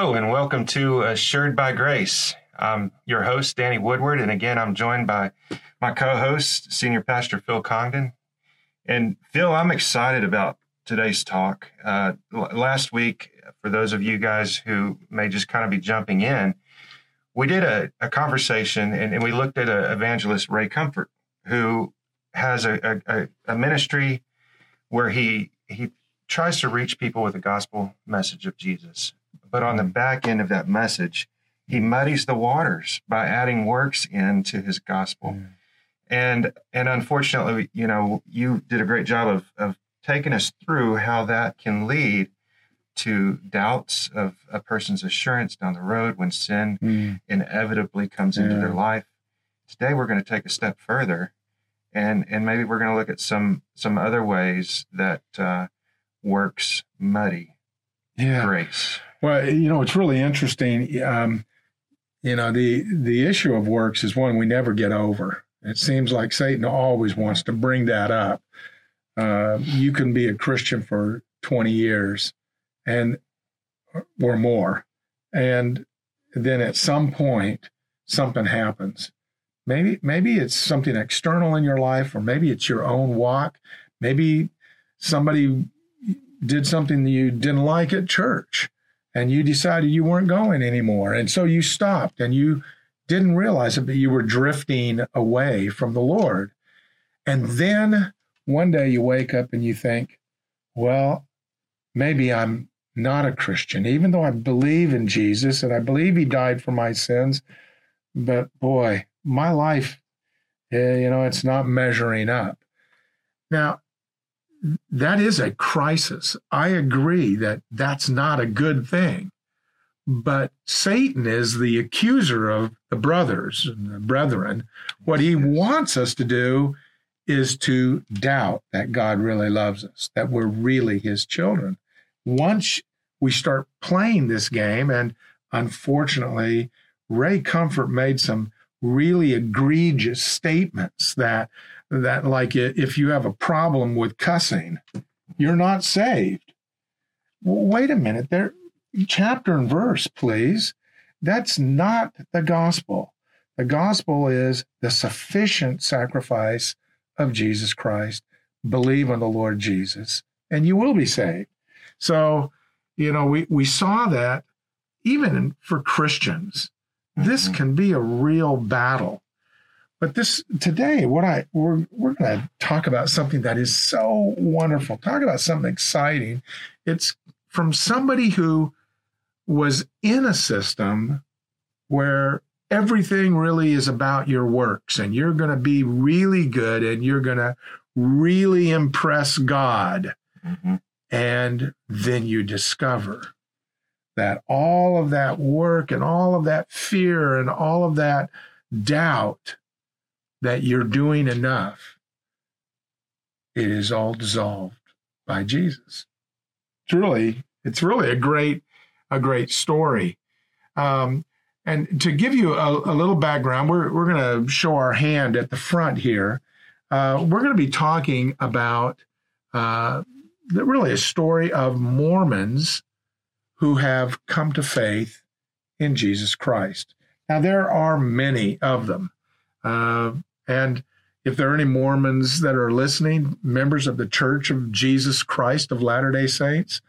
Hello, and welcome to Assured by Grace. I'm your host, Danny Woodward, and again, I'm joined by my co host, Senior Pastor Phil Congdon. And Phil, I'm excited about today's talk. Uh, last week, for those of you guys who may just kind of be jumping in, we did a, a conversation and, and, we looked at a evangelist, Ray Comfort, who has a, a, a ministry where he he tries to reach people with the gospel message of Jesus but on the back end of that message, he muddies the waters by adding works into his gospel. Mm. And and unfortunately, you know, you did a great job of of taking us through how that can lead to doubts of a person's assurance down the road when sin mm. inevitably comes yeah. into their life. Today we're going to take a step further and and maybe we're going to look at some some other ways that uh, works muddy yeah. grace. Well, you know, it's really interesting. Um, you know, the the issue of works is one we never get over. It seems like Satan always wants to bring that up. Uh, you can be a Christian for 20 years and or more, and then at some point something happens. Maybe maybe it's something external in your life, or maybe it's your own walk. Maybe somebody did something that you didn't like at church and you decided you weren't going anymore. And so you stopped and you didn't realize it, but you were drifting away from the Lord. And then one day you wake up and you think, well, maybe I'm not a Christian, even though I believe in Jesus and I believe he died for my sins. But boy, my life, eh, you know, it's not measuring up. Now, that is a crisis. I agree that that's not a good thing. But Satan is the accuser of the brothers and the brethren. What he wants us to do is to doubt that God really loves us, that we're really his children. Once we start playing this game, and unfortunately, Ray Comfort made some really egregious statements that that like if you have a problem with cussing, you're not saved. Well, wait a minute, there chapter and verse, please. That's not the gospel. The gospel is the sufficient sacrifice of Jesus Christ. Believe on the Lord Jesus, and you will be saved. So, you know, we, we saw that even for Christians, this mm-hmm. can be a real battle. But this today, what I we're we're going to talk about something that is so wonderful. Talk about something exciting. It's from somebody who was in a system where everything really is about your works and you're going to be really good and you're going to really impress God. Mm-hmm. And then you discover that all of that work and all of that fear and all of that doubt that you're doing enough, it is all dissolved by Jesus. It's really, it's really a great, a great story. Um, and to give you a, a little background, we're, we're going to show our hand at the front here. Uh, we're going to be talking about uh, really a story of Mormons who have come to faith in Jesus Christ. Now, there are many of them. Uh, and if there are any Mormons that are listening, members of the Church of Jesus Christ of Latter day Saints,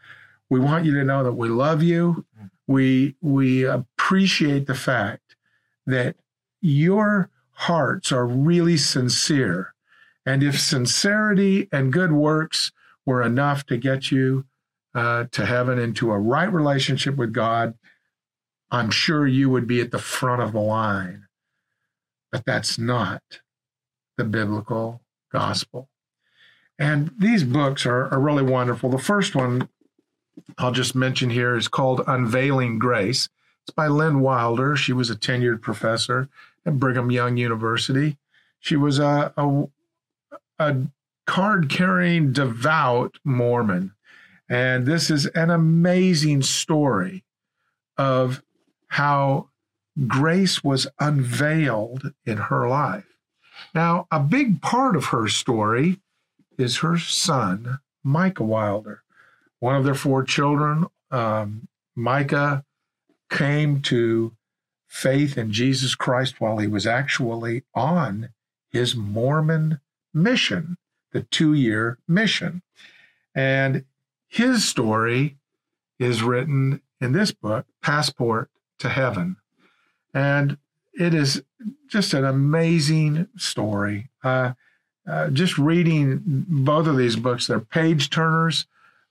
we want you to know that we love you. We, we appreciate the fact that your hearts are really sincere. And if sincerity and good works were enough to get you uh, to heaven into a right relationship with God, I'm sure you would be at the front of the line. But that's not the biblical uh-huh. gospel. And these books are, are really wonderful. The first one I'll just mention here is called Unveiling Grace. It's by Lynn Wilder. She was a tenured professor at Brigham Young University. She was a, a, a card carrying, devout Mormon. And this is an amazing story of how grace was unveiled in her life. Now, a big part of her story is her son, Micah Wilder. One of their four children, um, Micah, came to faith in Jesus Christ while he was actually on his Mormon mission, the two year mission. And his story is written in this book, Passport to Heaven. And it is just an amazing story. Uh, uh, just reading both of these books, they're page turners.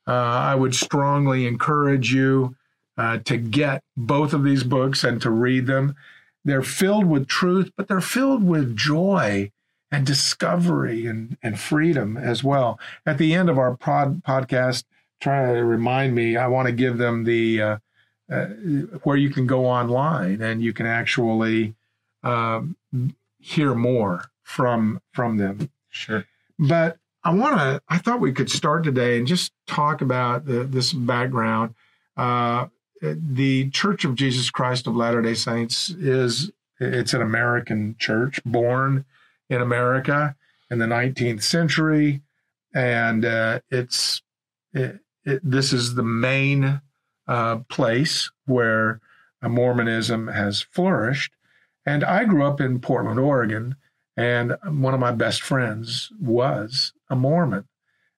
Uh, I would strongly encourage you uh, to get both of these books and to read them. They're filled with truth, but they're filled with joy and discovery and, and freedom as well. At the end of our pod, podcast, try to remind me, I want to give them the uh, where you can go online and you can actually um, hear more from from them. Sure. But I want to. I thought we could start today and just talk about the, this background. Uh, the Church of Jesus Christ of Latter Day Saints is it's an American church born in America in the 19th century, and uh, it's it, it, this is the main uh, place where Mormonism has flourished. And I grew up in Portland, Oregon, and one of my best friends was a Mormon.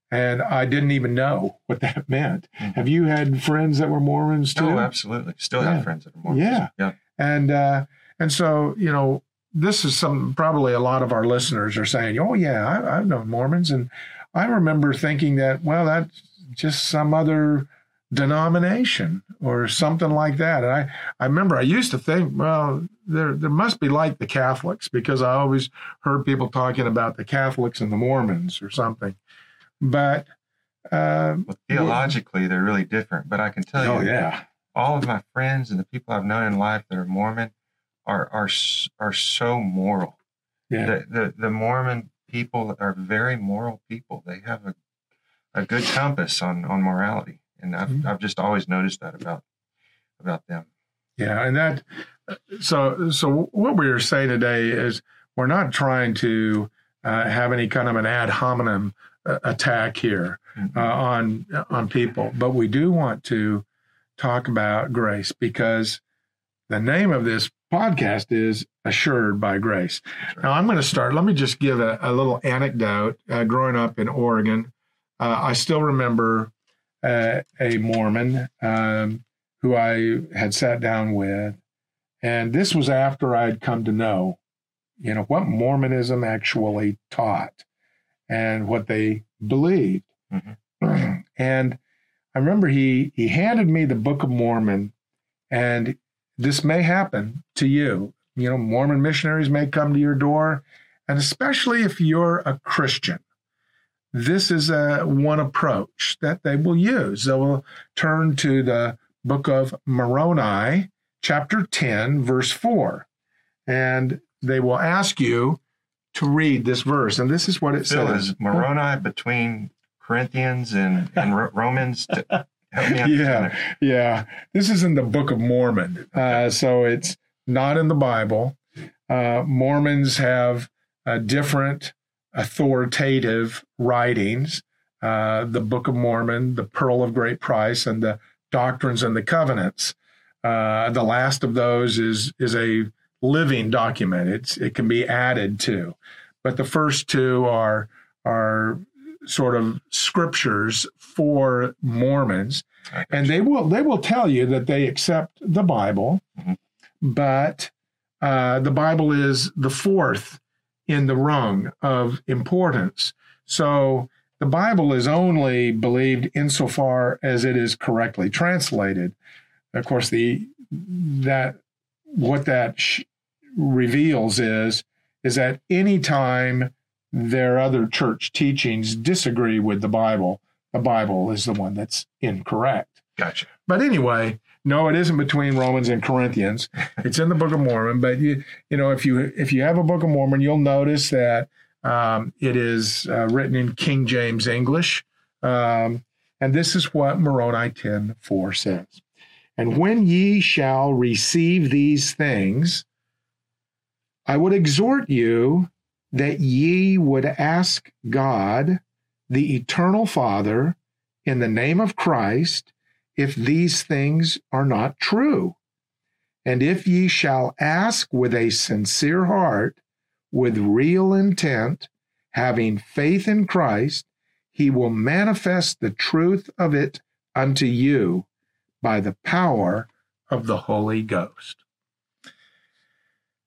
And I didn't even know what that meant. Mm-hmm. Have you had friends that were Mormons too? Oh, absolutely. Still yeah. have friends that are Mormons. Yeah. Yeah. And uh, and so, you know, this is some probably a lot of our listeners are saying, "Oh yeah, I, I've known Mormons," and I remember thinking that, well, that's just some other denomination or something like that. And I, I remember I used to think, well, there there must be like the Catholics because I always heard people talking about the Catholics and the Mormons or something. But uh, well, theologically, they're really different. But I can tell oh, you, yeah, all of my friends and the people I've known in life that are Mormon are are are so moral. Yeah. The, the the Mormon people are very moral people. They have a a good compass on on morality, and I've mm-hmm. I've just always noticed that about about them. Yeah, and that so so what we are saying today is we're not trying to uh, have any kind of an ad hominem uh, attack here mm-hmm. uh, on on people, but we do want to talk about grace because the name of this podcast is assured by grace. Right. Now I'm going to start. Let me just give a, a little anecdote. Uh, growing up in Oregon, uh, I still remember uh, a Mormon um, who I had sat down with, and this was after I had come to know, you know, what Mormonism actually taught and what they believed. Mm-hmm. And I remember he he handed me the Book of Mormon, and this may happen to you. You know, Mormon missionaries may come to your door, and especially if you're a Christian this is a one approach that they will use. They will turn to the book of Moroni, chapter 10, verse 4, and they will ask you to read this verse. And this is what it Phil, says. Is Moroni between Corinthians and, and Romans? To, yeah, yeah. This is in the Book of Mormon. Uh, so it's not in the Bible. Uh, Mormons have a different authoritative writings, uh, the Book of Mormon, the Pearl of Great Price, and the Doctrines and the Covenants. Uh, the last of those is is a living document. It's it can be added to, but the first two are are sort of scriptures for Mormons, and they will they will tell you that they accept the Bible, mm-hmm. but uh, the Bible is the fourth in the rung of importance. So the Bible is only believed insofar as it is correctly translated. Of course, the that what that sh- reveals is is that anytime their other church teachings disagree with the Bible, the Bible is the one that's incorrect. Gotcha. But anyway, no, it isn't between Romans and Corinthians. It's in the Book of Mormon. But you, you know, if you if you have a Book of Mormon, you'll notice that um, it is uh, written in King James English, um, and this is what Moroni ten four says. And when ye shall receive these things, I would exhort you that ye would ask God, the eternal Father, in the name of Christ if these things are not true, And if ye shall ask with a sincere heart, with real intent, having faith in Christ, he will manifest the truth of it unto you by the power of the Holy Ghost.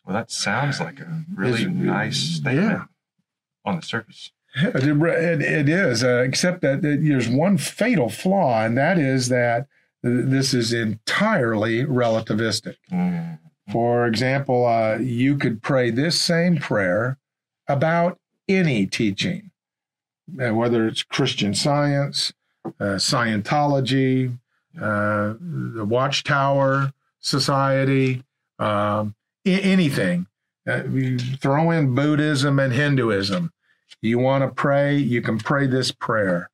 Well, that sounds like a really It's- nice statement yeah. on the surface. It, it- is, uh, except that there's one fatal flaw, and that is that this is entirely relativistic. Mm. For example, uh, you could pray this same prayer about any teaching, uh, whether it's Christian science, uh, Scientology, uh, the Watchtower Society, um, a- anything. Uh, throw in Buddhism and Hinduism. You want to pray, you can pray this prayer.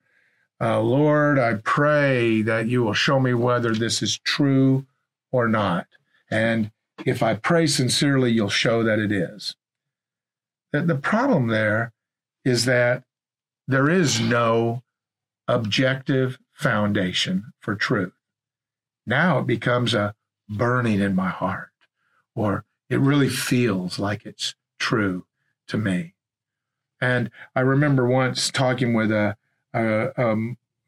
Uh, Lord, I pray that you will show me whether this is true or not. And if I pray sincerely, you'll show that it is. The, the problem there is that there is no objective foundation for truth. Now it becomes a burning in my heart, or it really feels like it's true to me. And I remember once talking with a, a, a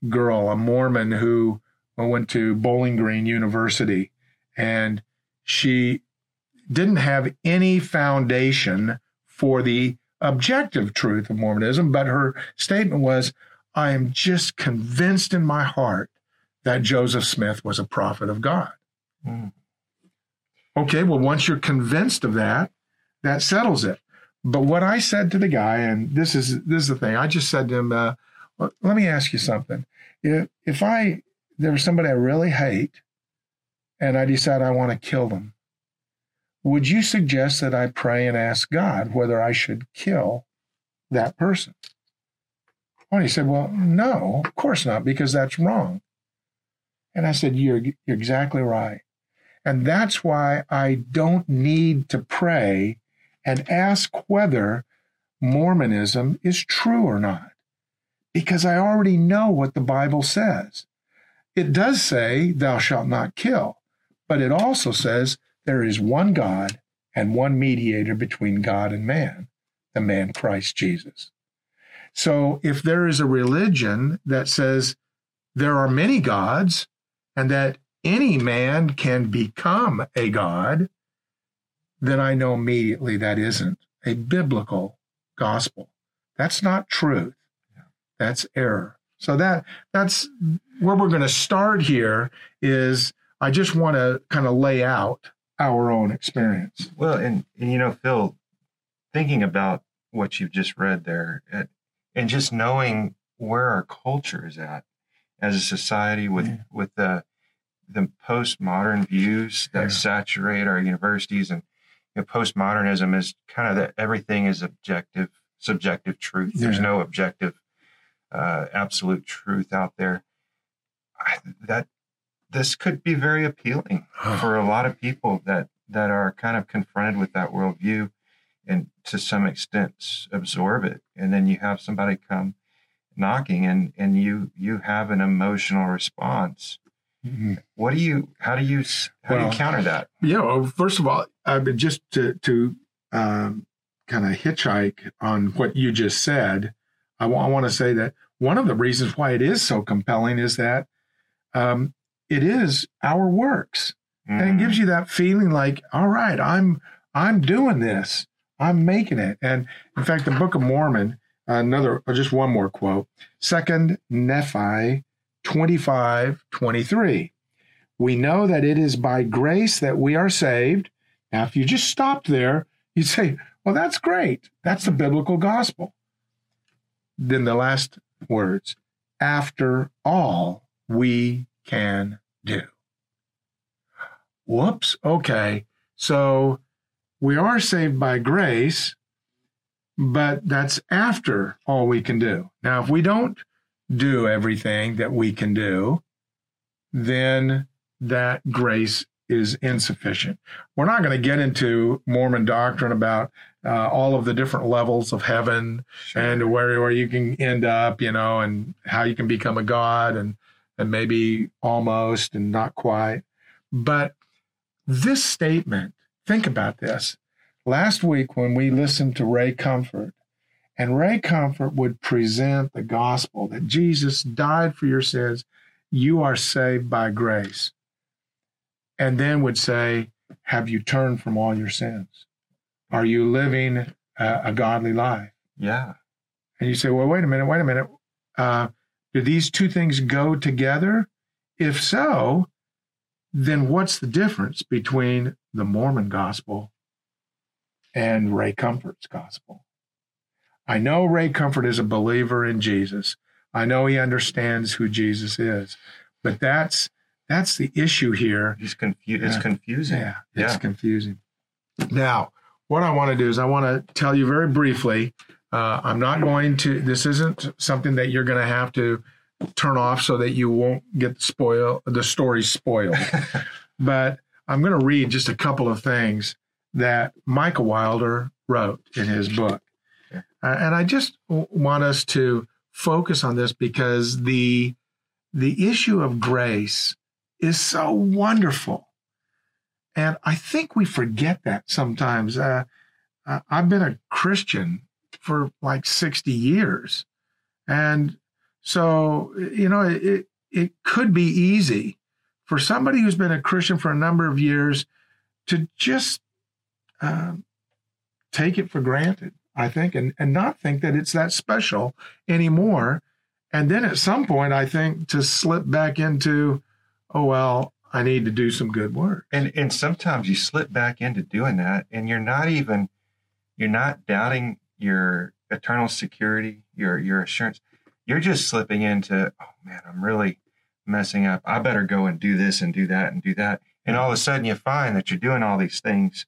girl, a Mormon who went to Bowling Green University, and she didn't have any foundation for the objective truth of Mormonism, but her statement was, I am just convinced in my heart that Joseph Smith was a prophet of God. Mm. Okay, well, once you're convinced of that, that settles it. But what I said to the guy, and this is this is the thing, I just said to him, uh, "Let me ask you something. If if I there was somebody I really hate, and I decide I want to kill them, would you suggest that I pray and ask God whether I should kill that person?" Well, he said, "Well, no, of course not, because that's wrong." And I said, "You're you're exactly right." And that's why I don't need to pray and ask whether Mormonism is true or not, because I already know what the Bible says. It does say, Thou shalt not kill, but it also says there is one God and one mediator between God and man, the man Christ Jesus. So if there is a religion that says there are many gods and that any man can become a god, then I know immediately that isn't a biblical gospel. That's not truth. That's error. So that that's where we're going to start here is I just want to kind of lay out our own experience. Well, and, and you know, Phil, thinking about what you've just read there, uh, and just knowing where our culture is at as a society with Yeah. with the the postmodern views that Yeah. saturate our universities, and you know, postmodernism is kind of that everything is objective, subjective truth. There's no objective, uh, absolute truth out there. I, that this could be very appealing for a lot of people that that are kind of confronted with that worldview and to some extent absorb it and then you have somebody come knocking and and you you have an emotional response. What do you how do you how do you counter that? Yeah. Well, first of all, I mean, just to to um, kind of hitchhike on what you just said, I want to say that one of the reasons why it is so compelling is that um, it is our works, and it gives you that feeling like, all right, I'm I'm doing this, I'm making it. And in fact, the Book of Mormon, another just one more quote, Second Nephi 25, 23. We know that it is by grace that we are saved. Now, if you just stopped there, you'd say, well, that's great. That's the biblical gospel. Then the last words, after all we can do. Whoops. Okay. So we are saved by grace, but that's after all we can do. Now, if we don't do everything that we can do, then that grace is insufficient. We're not going to get into Mormon doctrine about uh, all of the different levels of heaven and where where you can end up, you know, and how you can become a god and and maybe almost and not quite. But this statement, think about this. Last week, when we listened to Ray Comfort, and Ray Comfort would present the gospel that Jesus died for your sins, you are saved by grace. And then would say, Have you turned from all your sins? Are you living a, a godly life? Yeah. And you say, Well, wait a minute, wait a minute. Uh, do these two things go together? If so, then what's the difference between the Mormon gospel and Ray Comfort's gospel? I know Ray Comfort is a believer in Jesus. I know he understands who Jesus is, but that's that's the issue here. He's confused. It's confusing. Yeah, it's yeah. confusing. Now, what I want to do is I want to tell you very briefly. Uh, I'm not going to. This isn't something that you're going to have to turn off so that you won't get the spoil the story spoiled. but I'm going to read just a couple of things that Michael Wilder wrote in his book. Uh, and I just w- want us to focus on this because the the issue of grace is so wonderful. And I think we forget that sometimes. Uh, I've been a Christian for like 60 years. And so, you know, it, it could be easy for somebody who's been a Christian for a number of years to just uh, take it for granted, I think, and, and not think that it's that special anymore. And then at some point, I think to slip back into, oh, well, I need to do some good work. And and sometimes you slip back into doing that and you're not even you're not doubting your eternal security, your your assurance you're just slipping into, oh man, I'm really messing up. I better go and do this and do that and do that. And all of a sudden you find that you're doing all these things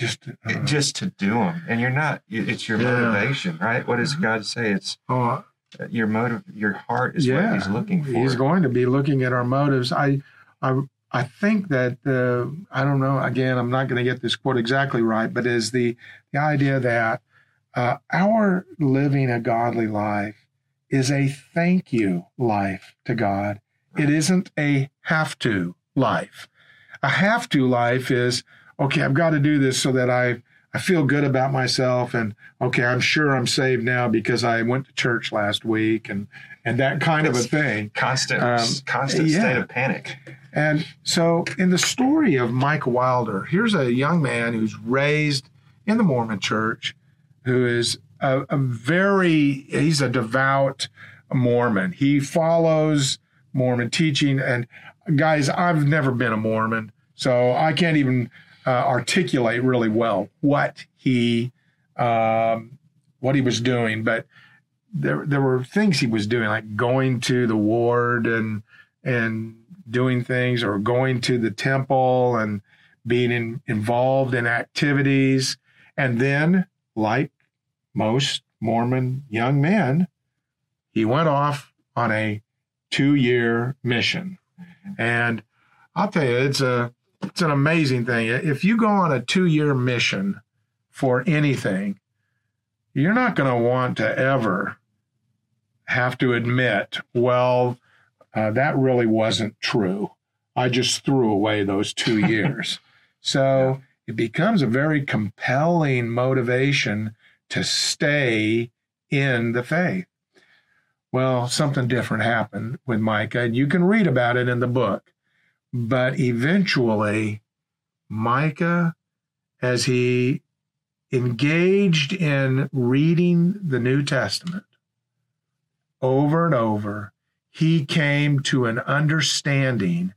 just uh, just to do them. And you're not, it's your yeah. motivation, right? What does God say? It's oh, your motive, your heart is yeah, what he's looking for. He's going to be looking at our motives. I, I, I think that uh, I don't know. Again, I'm not going to get this quote exactly right, but is the the idea that uh, our living a godly life is a thank you life to God. It isn't a have to life. A have to life is, okay, I've got to do this so that I, I feel good about myself and okay, I'm sure I'm saved now because I went to church last week and and that kind of a thing. Constant um, constant yeah. state of panic. And so in the story of Mike Wilder, here's a young man who's raised in the Mormon church who is a, a very he's a devout Mormon. He follows Mormon teaching. And guys, I've never been a Mormon, so I can't even uh, articulate really well what he um, what he was doing. But there there were things he was doing, like going to the ward and and doing things, or going to the temple and being in, involved in activities. And then, like most Mormon young men, he went off on a two year mission. And I'll tell you, it's a it's an amazing thing. If you go on a two year mission for anything, you're not going to want to ever have to admit, well, uh, that really wasn't true. I just threw away those two years. so it becomes a very compelling motivation to stay in the faith. Well, something different happened with Micah, and you can read about it in the book. But eventually, Micah, as he engaged in reading the New Testament over and over, he came to an understanding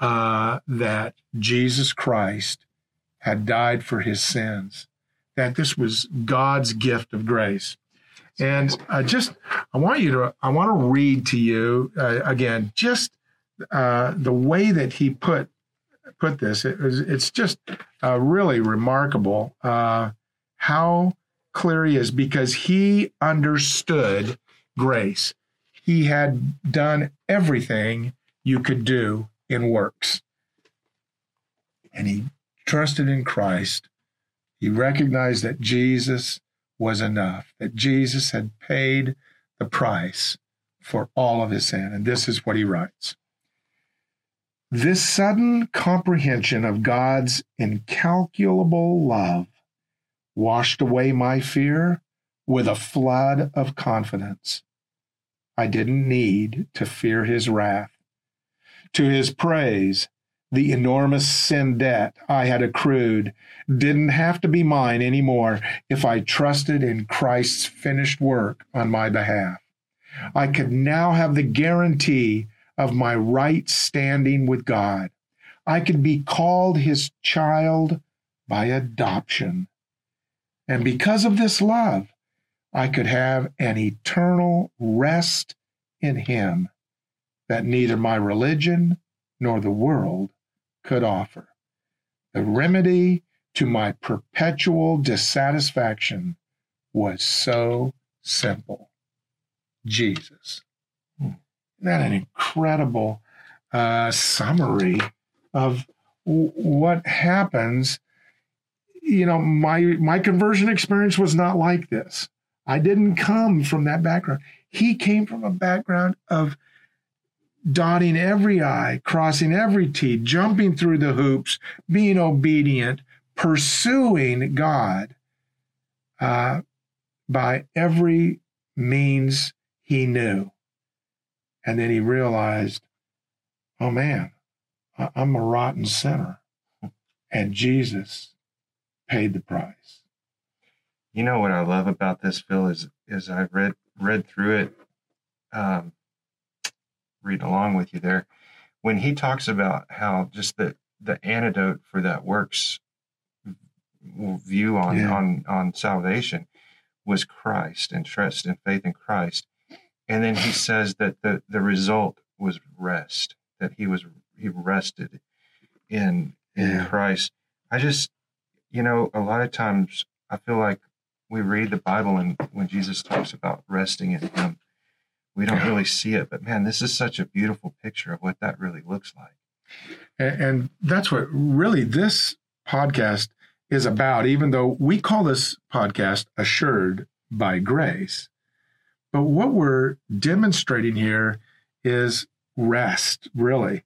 uh, that Jesus Christ had died for his sins that this was God's gift of grace. And I just, I want you to, I want to read to you uh, again, just uh, the way that he put put this. It was, it's just uh, really remarkable uh, how clear he is because he understood grace. He had done everything you could do in works, and he trusted in Christ he recognized that Jesus was enough, that Jesus had paid the price for all of his sin. And this is what he writes This sudden comprehension of God's incalculable love washed away my fear with a flood of confidence. I didn't need to fear his wrath. To his praise, the enormous sin debt I had accrued didn't have to be mine anymore if I trusted in Christ's finished work on my behalf. I could now have the guarantee of my right standing with God. I could be called his child by adoption. And because of this love, I could have an eternal rest in him that neither my religion nor the world could offer. The remedy to my perpetual dissatisfaction was so simple Jesus. That an incredible uh, summary of w- what happens? You know, my my conversion experience was not like this. I didn't come from that background. He came from a background of dotting every I, crossing every T, jumping through the hoops, being obedient, pursuing God uh, by every means he knew. And then he realized, oh man, I'm a rotten sinner. And Jesus paid the price. You know what I love about this, Phil, is is I read read through it, um, reading along with you there, when he talks about how just the the antidote for that works view on yeah. on on salvation was Christ and trust and faith in Christ, and then he says that the the result was rest that he was he rested in in yeah. Christ. I just you know a lot of times I feel like we read the Bible and when Jesus talks about resting in Him, we don't really see it. But man, this is such a beautiful picture of what that really looks like. And, and that's what really this podcast is about, even though we call this podcast Assured by Grace. But what we're demonstrating here is rest, really.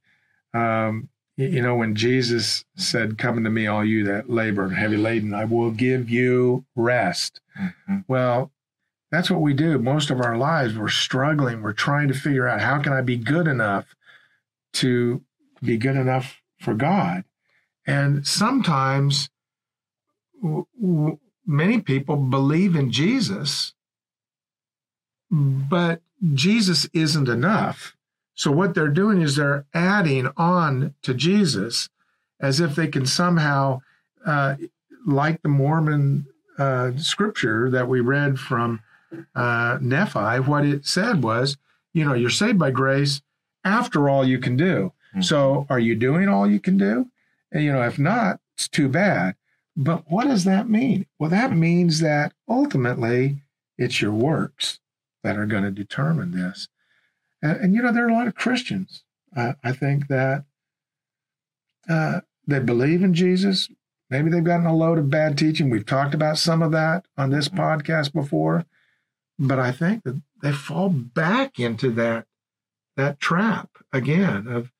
Um, you know, when Jesus said, Come to me, all you that labor and heavy laden, I will give you rest. Mm-hmm. Well, that's what we do. Most of our lives, we're struggling. We're trying to figure out how can I be good enough to be good enough for God. And sometimes w- w- many people believe in Jesus, but Jesus isn't enough. So what they're doing is they're adding on to Jesus as if they can somehow, uh, like the Mormon uh, scripture that we read from uh, Nephi, what it said was, you know, you're saved by grace after all you can do. Mm-hmm. So are you doing all you can do? And, you know, if not, it's too bad. But what does that mean? Well, that means that ultimately it's your works that are going to determine this. And, and, you know, there are a lot of Christians, uh, I think, that uh, they believe in Jesus. Maybe they've gotten a load of bad teaching. We've talked about some of that on this mm-hmm. podcast before. But I think that they fall back into that that trap again of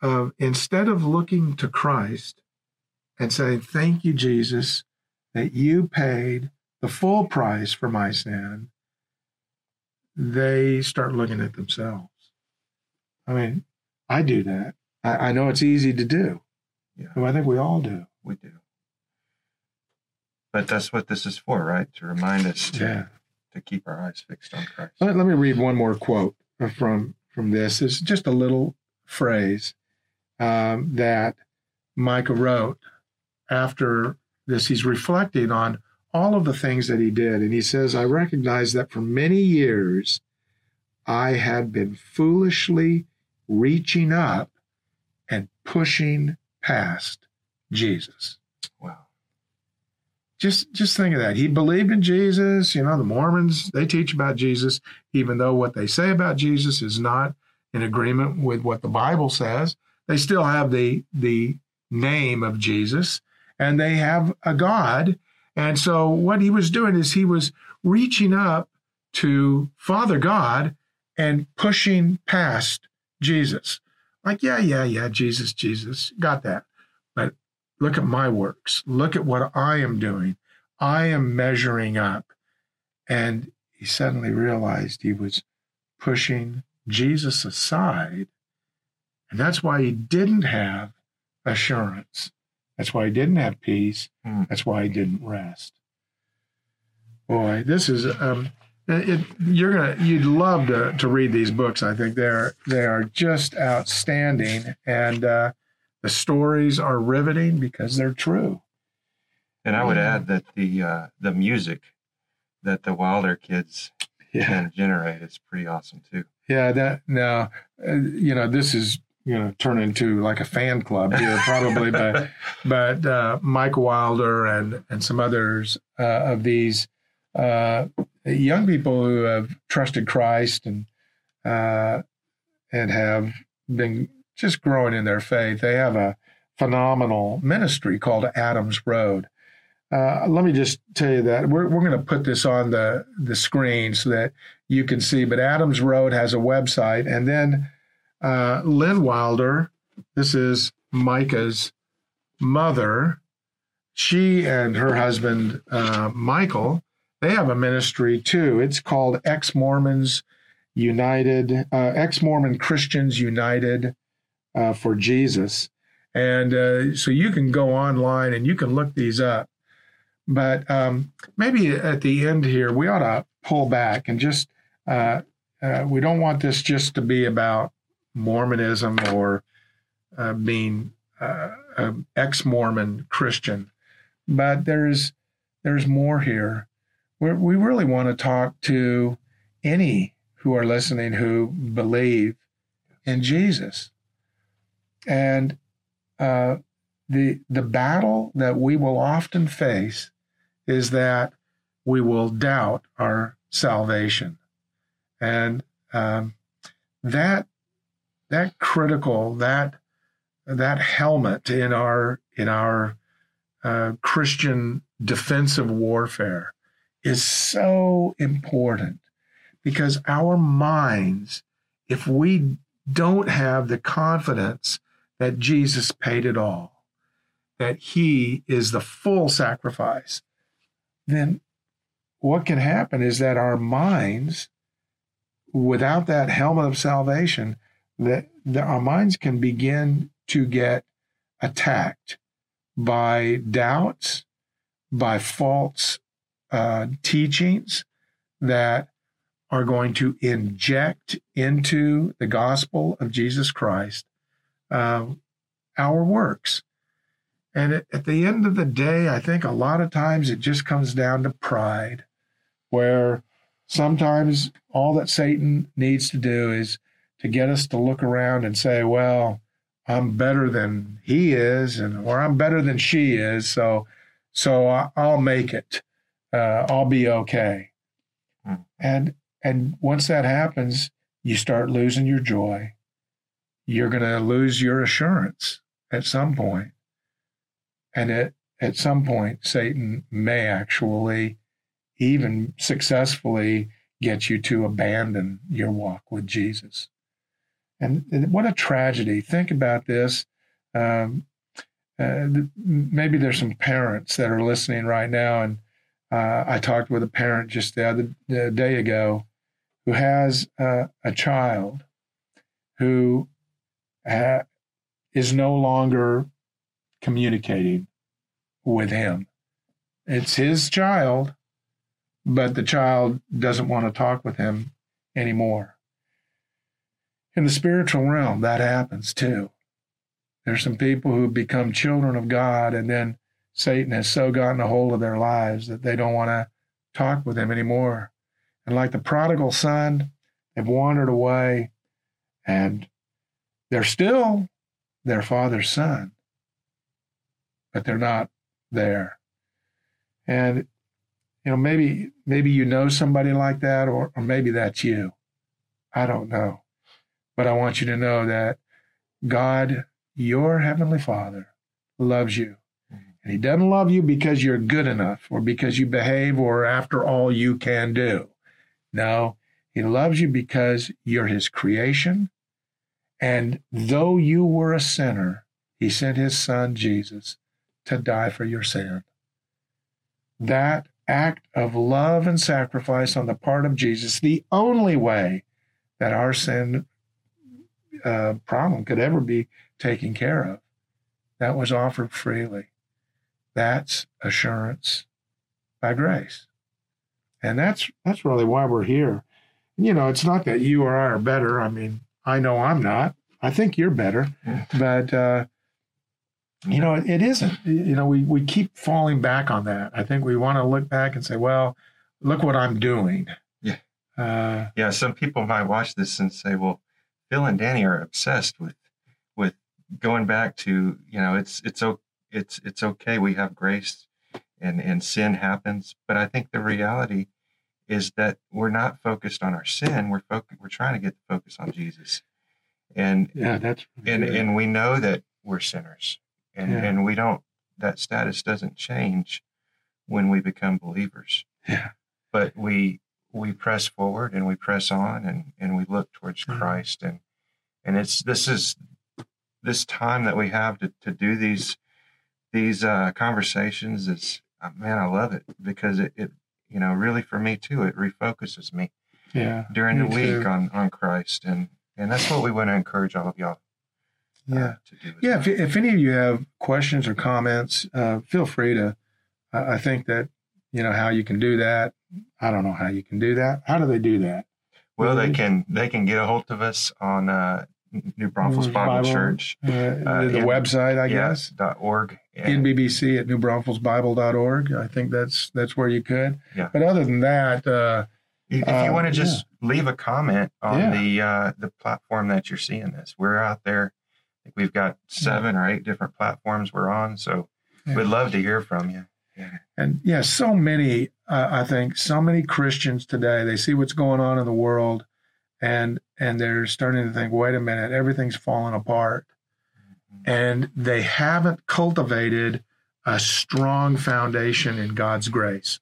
of instead of looking to Christ and saying, Thank you, Jesus, that you paid the full price for my sin, they start looking at themselves. I mean, I do that. I, I know it's easy to do. Yeah. I think we all do. We do. But that's what this is for, right? To remind us to, yeah. to keep our eyes fixed on Christ. Let, let me read one more quote from from this. It's just a little phrase um, that Micah wrote after this. He's reflecting on all of the things that he did. And he says, I recognize that for many years I had been foolishly reaching up and pushing past Jesus. Wow. Just just think of that. He believed in Jesus. You know, the Mormons, they teach about Jesus, even though what they say about Jesus is not in agreement with what the Bible says. They still have the the name of Jesus and they have a God and so what he was doing is he was reaching up to Father God and pushing past Jesus. Like, yeah, yeah, yeah, Jesus, Jesus, got that. But look at my works. Look at what I am doing. I am measuring up. And he suddenly realized he was pushing Jesus aside. And that's why he didn't have assurance. That's why he didn't have peace. Mm. That's why he didn't rest. Boy, this is um, it, you're gonna you'd love to to read these books. I think they're they are just outstanding, and uh, the stories are riveting because they're true. And I would add that the uh, the music that the Wilder kids can generate is pretty awesome too. Yeah, that now, uh, you know, this is you know turn into like a fan club here probably, but but uh, Mike Wilder and and some others uh, of these uh, young people who have trusted Christ and uh, and have been just growing in their faith. They have a phenomenal ministry called Adams Road. Uh, let me just tell you that we're, we're going to put this on the, the screen so that you can see. But Adams Road has a website. And then uh, Lynn Wilder, this is Micah's mother. She and her husband, uh, Michael, they have a ministry too. It's called Ex Mormons United, uh, Ex Mormon Christians United uh, for Jesus. And uh, so you can go online and you can look these up. But um, maybe at the end here, we ought to pull back and just, uh, uh, we don't want this just to be about Mormonism or uh, being uh, an ex Mormon Christian, but there's, there's more here. We're, we really want to talk to any who are listening who believe in Jesus. And uh, the the battle that we will often face is that we will doubt our salvation, and um, that that critical that that helmet in our in our uh, Christian defensive warfare is so important because our minds, if we don't have the confidence that Jesus paid it all, that he is the full sacrifice, then what can happen is that our minds, without that helmet of salvation, that, our minds can begin to get attacked by doubts, by false uh, teachings that are going to inject into the gospel of Jesus Christ uh, our works. And at the end of the day, I think a lot of times it just comes down to pride, where sometimes all that Satan needs to do is to get us to look around and say, well, I'm better than he is, and or I'm better than she is, so so I, I'll make it. Uh, I'll be okay. Hmm. And and once that happens, you start losing your joy. You're going to lose your assurance at some point. And at, at some point, Satan may actually even successfully get you to abandon your walk with Jesus. And what a tragedy. Think about this. Um, uh, maybe there's some parents that are listening right now. And uh, I talked with a parent just the other the day ago who has uh, a child who ha- is no longer communicating with him. It's his child, but the child doesn't want to talk with him anymore. In the spiritual realm, that happens too. There's some people who become children of God, and then Satan has so gotten a hold of their lives that they don't want to talk with him anymore. And like the prodigal son, they've wandered away and they're still their father's son, but they're not there. And you know, maybe maybe you know somebody like that, or, or maybe that's you. I don't know. But I want you to know that God, your heavenly Father, loves you. And he doesn't love you because you're good enough or because you behave or after all you can do. No, he loves you because you're his creation And though you were a sinner, he sent his son Jesus to die for your sin. That act of love and sacrifice on the part of Jesus, the only way that our sin uh, problem could ever be taken care of, that was offered freely. That's assurance by grace. And that's that's really why we're here. You know, it's not that you or I are better. I mean, I know I'm not. I think you're better, but uh, you know, it, it isn't. You know, we we keep falling back on that. I think we want to look back and say, well, look what I'm doing. Yeah. Uh, yeah. Some people might watch this and say, well, Phil and Danny are obsessed with with going back to you know it's it's it's it's okay we have grace and and sin happens. But I think the reality is that we're not focused on our sin we're focused we're trying to get the focus on Jesus. And yeah that's and and we know that we're sinners. And Yeah. and we don't that status doesn't change when we become believers. Yeah. But we we press forward and we press on and and we look towards Mhm. Christ and and it's this is this time that we have to to do these these uh conversations is uh, man I love it because it, it you know really for me too it refocuses me yeah during the week too. on on Christ and and that's what we want to encourage all of y'all uh, yeah to do Yeah, if, if any of you have questions or comments, uh, feel free to. I think that you know how you can do that. I don't know how you can do that. How do they do that? well they can they can get a hold of us on uh New Braunfels New Bible, Bible, Church Uh, the in- website, I yeah, guess. dot org and- NBBC at newbraunfelsbible.org. I think that's that's where you could. Yeah. But other than that, uh, If Uh, you want to just leave a comment on Yeah. the uh, the platform that you're seeing this, we're out there. I think we've got seven or eight different platforms we're on, so Yeah. we'd love to hear from you. And yeah, so many. Uh, I think so many Christians today they see what's going on in the world, and and they're starting to think, wait a minute, everything's falling apart. and they haven't cultivated a strong foundation in God's grace.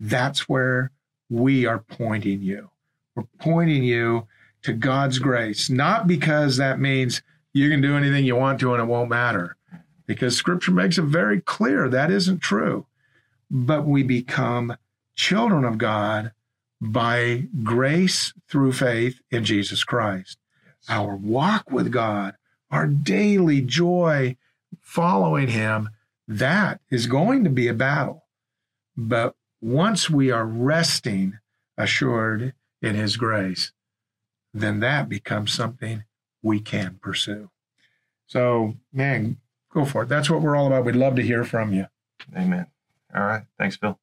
That's where we are pointing you. We're pointing you to God's grace, not because that means you can do anything you want to and it won't matter, because scripture makes it very clear that isn't true. But we become children of God by grace through faith in Jesus Christ our walk with God, our daily joy following Him, that is going to be a battle. But once we are resting assured in His grace, then that becomes something we can pursue. So, man, go for it. That's what we're all about. We'd love to hear from you. Amen. All right. Thanks, Phil.